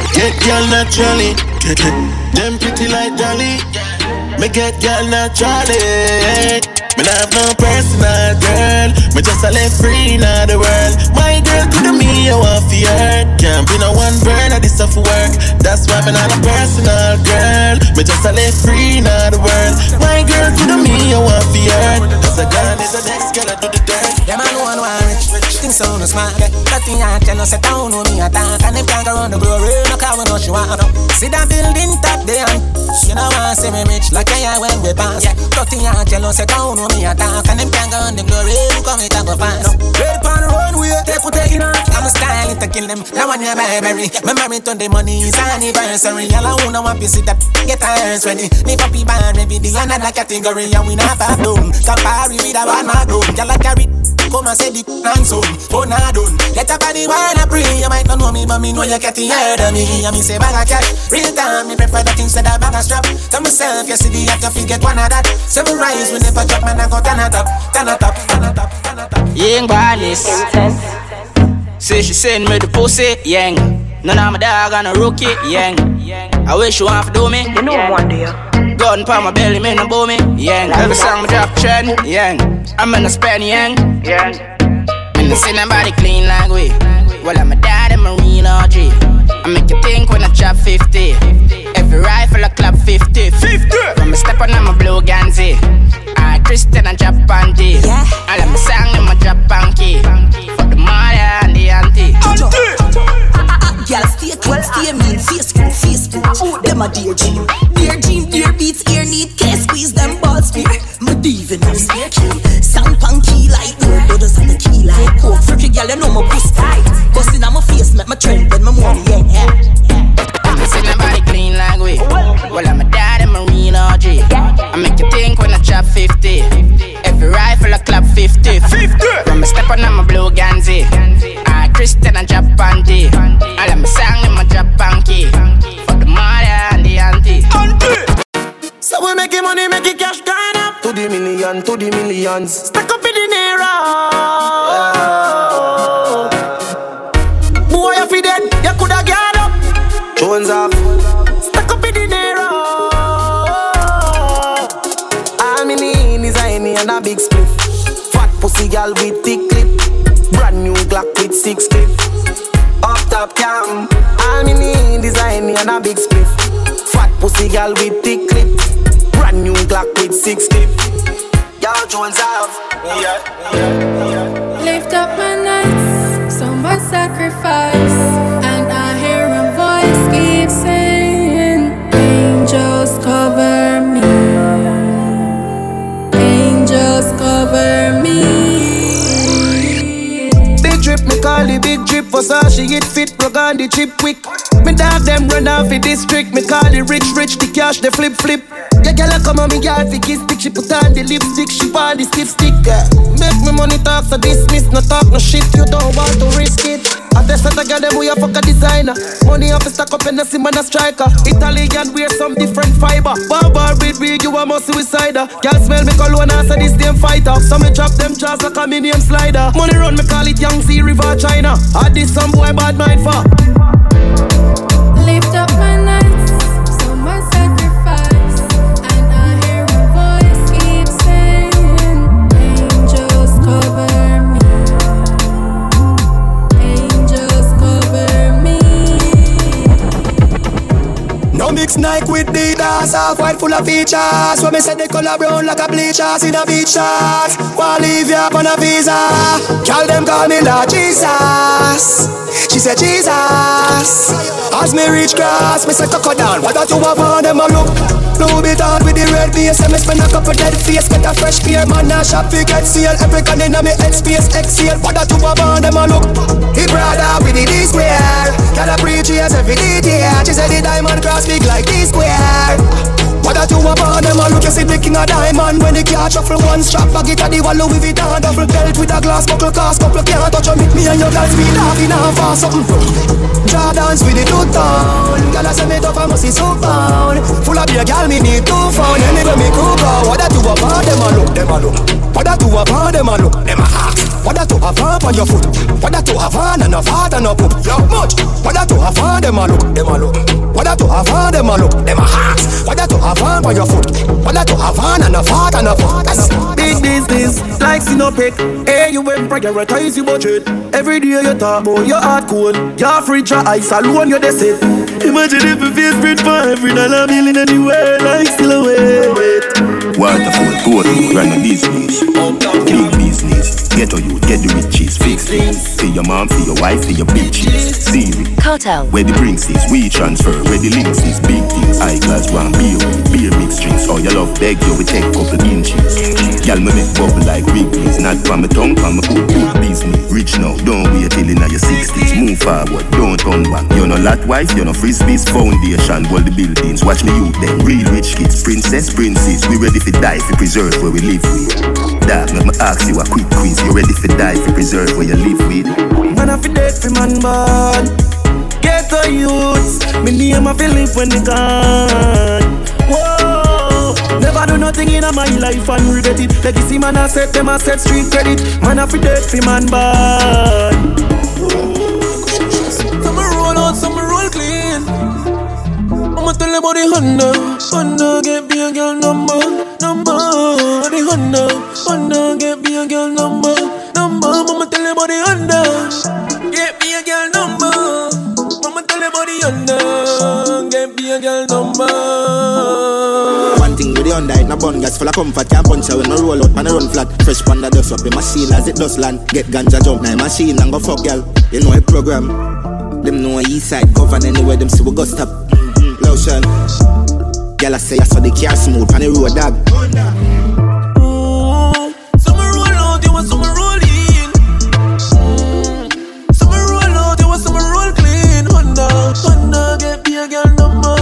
get girl naturally, get, get them pretty like Dolly. Me get girl naturally. Me not have no personal girl. Me just a live free in the world. My girl the me, I want for her. Can't be no one burn of this for work. That's why me not a personal girl. Me just a live free in the world. My girl the me, I want for her. Cause a girl is the next girl I do the dirt. Yeah, man, one one rich, rich. The thing so no smart. Nothing I no set down on me attack. And can't go around the glory, no car we know she want. See that building top there. She don't want see me rich like I when we pass. Nothing I tell no set down on me attack. And them can't go around the glory, no come it go fast. Red upon the runway, take for taking off. I'm a style to kill them. Now when you're berry, my married to the money is anniversary. All I wanna want to see that get hands ready. Need for people, maybe the another category, and we not have bloom. Compare with a one man room, y'all like carry Come and say the plan soon, oh nah done Let a body wanna pray You might not know me but me know you getting heard of me And me say bag a cat, real time Me prefer the things that instead of bag a strap. Tell myself you see the act you get one of that. Seven rise we never drop man I go turn it up Turn it up, turn it up, turn it up Young badness Say she send me the pussy, yang None of my dog on a rookie, yang I wish you want to do me. You know I one day Gun pa my belly, me no bow me, yang Every song me drop trend, yang I'm in a span, yang Yang And I see nobody clean like we Well I'm a dad and marine OG I make you think when I drop 50 Every rifle I clap 50 50 From a step on I'm a blue Ganzi. I Christian and drop panty Yeah. I let me song them a drop panky For the mother and the auntie. Auntie! Girl, stay clean, stay mean, face cool, face cool. Them a dear dream, dear dream, dear beats, ear need, case squeeze them balls spear. My diva now stay on the key like coke. Freaky girl, you know my pussy tight. Bustin' on my face, make my trend, then my money, yeah. I see nobody clean like we. Well, I'm a dad and marine OG. I make you think when I drop 50. Every rifle I clap 50. 50. From a step on I'm a blue Ganzi. I Christian and drop panty. I let me song in my drop panky. For the mother and the auntie. Auntie. So we making money, making cash going up to the million, to the millions. Stack up in the Nero. Pussy gal with thick clip. Brand new Glock with six clip. Up top cam. All me need is a Henny and a big split. Fat pussy gal with thick clip. Brand new Glock with six clip. Y'all Jones have. Yeah, yeah, Lift up my nights, so much sacrifice. Drip for Sashi, it fit, plug on the chip quick. Me dog them run off the district, me call it rich, rich, the cash, the flip, flip. Yeah, girl, come on, me girl, fi kiss stick, she put on the lipstick, she want the stiff stick. Yeah. Make me money talk, so dismiss, no talk, no shit, you don't want to risk it. Test that I got them, we a fuck a designer. Money off a stack up and a sim and a striker. Italian wear some different fiber. Barbar with big, you a more suicider. Girl smell me cologne, answer this damn fighter. So me drop them jaws like a minion slider. Money run, me call it Sea River China. I this some boy bad mind for. Mix Nike with Adidas, half white full of features. When me say the color brown like a bleachers in a beach shorts. Wanna leave you up on a visa. Call them call me Lord Jesus. She said Jesus. As me reach grass, me say down. What that you have on them a look? Blue bit hard with the red base. And me spend a couple dead face. Get a fresh pair, man. Now shop fi get sale. Every can in me head space exhale. What that you have on them a look? He brother with the D square. Gotta preach yes every detail. She said the diamond cross big like D square. What that you upon them a look, you see the king of diamond. When the car shuffle one strap, bag it at the wall Louis Vuitton Double belt with a glass buckle, cast couple can't touch you Me and your girl speed off in a fast something. Jordans with the two tone Girl I say me tough, I must see so pound Full of beer, girl me need two phone. Anyway me cook out What that you upon them a look, them a look. What that you upon them a look, them a ask What that you have on your foot What that you have on and a fat and a poop Yo, much What that you have on them a look, them a look What that you have on them a look, them a ask What that you have on on your foot What that you have on and a fat and a poop Big business, like Sinopec. Hey, you went prioritize your budget. Every day you talk about your hard code. Your fridge, your ice alone, you're the set. Imagine if you face print for every dollar bill in the world, like still away. Waterfall, Gordon, run a business. Big business. Get to you, get the riches, fix things. For your mom, for your wife, for your bitches. Siri. Cartel. Where the brinks is, we transfer. Where the links is, big things. High class one beer, beer mix drinks. All your love beg you, we take couple inches. Y'all me make bubble like Wrigley's. Not from my tongue, from my good, good business. Rich now, don't wait till in your 60s. Move forward, don't turn back. You're no lot wife, you're no frisbees. Foundation, hold the buildings. Watch me youth them, real rich kids. Princess, princess. We ready for die, for preserve where we live with. Dog, make me ask you a quick quiz. You ready for die, for preserve where you live with? Man, I fi dead fi man born. Get the youths. Me name I fi live when they gone. Whoa. Never do nothing in my life and regret it. Legacy man I set them I set street credit. Man I fi dead fi man born. I'ma tell you about the Honda. Honda get me a girl number, number. The Honda, Honda get me a girl number, number. I'ma tell you about the Honda. Get me a girl number. I'ma tell you about the Honda. Get me a girl number. One thing with the Honda, it no bun gas full of comfort. Can't punch her when me roll out, man I run flat. Fresh panda dust up the machine as it does land. Get ganja jump, now machine and go fuck girl. You know a program. Them know east side govern anywhere them see we go stop. Mm-hmm. Girl I say I saw the car smooth on the road dog. Some roll out, you want some roll in. Mm. Roll out, you want some roll clean. Honda, Honda, get me a girl number,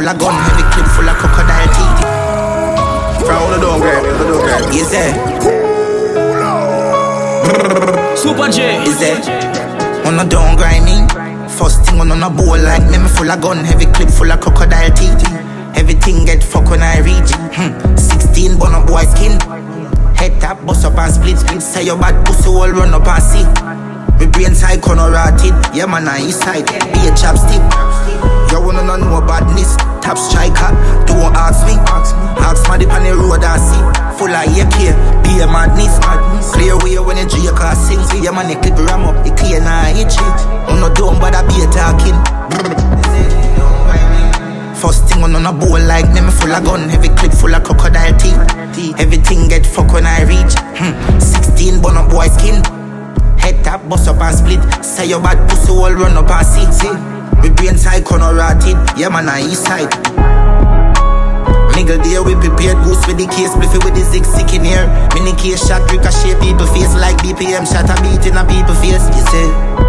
full of gun, heavy clip full of crocodile teeth. From on the grinding, on the down grinding. Is there? Super J. Is there? On a down grinding. First thing on a bowl like me, me full of gun, heavy clip full of crocodile teeth. Everything get fuck when I reach. Hmm. 16 bun up boy skin. Head tap, bust up and split. Say your bad pussy all run up and see. Me brain side corner rotted. Yeah man, I east side. Be a chapstick. Wanna know no badness? Top striker. Don't ask me. Ask my dip on the road I see. Full of AK. Be a madness. Clear way when you J car sing. See your man, the clip ram up. The clear now itch it. On no dumb, but I be talking. First thing on a bowl like me full of gun, heavy clip full of crocodile teeth. Everything get fuck when I reach. Hmm. 16 bun up boy skin. Head tap, bust up and split. Say your bad pussy all run up and see. We brain side corner rotted. Yeah man, I east side. Nigga there we prepared goose with the case, bliffy with the zig sick in here. Mini case shot, ricochet people face like BPM shot a beat in a people face. You see?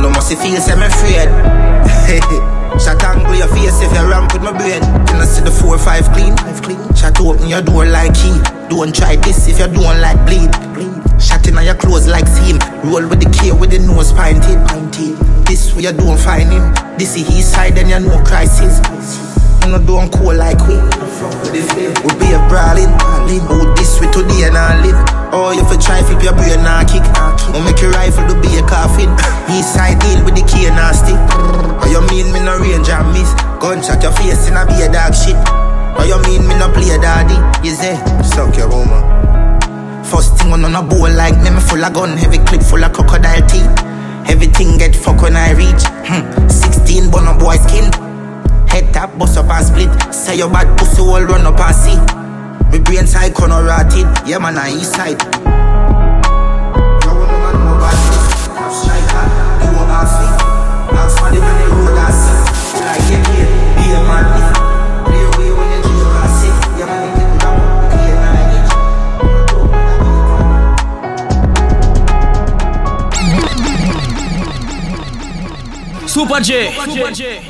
No, must feel I'm afraid. Shot angle your face if you ramp with my brain. Can I see the four five clean? Five clean. Shot open your door like key. Don't try this if you don't like bleed. bleed. Shot in on your clothes like seam. Roll with the K with the nose pointed. pointed. This way you don't find him. This is his side and you know crisis. You know don't cool like we. We be a brawling. Out this way today and I live. Oh, you try flip your brain and kick. Or make your rifle to be a coffin. East side deal with the K nasty. Or you mean me no range and miss? Gunshot your face in a be a dog shit. Or you mean me no play daddy? You say, suck your woman. First thing on a bowl like me, me full of gun, heavy clip full of crocodile teeth. Everything get fucked when I reach. Hmm. 16 bun up boy skin. Head tap, bust up and split. Say your bad pussy all run up and see. Me brain side corner rotted. Yeah man, I east side. Super J. Super J.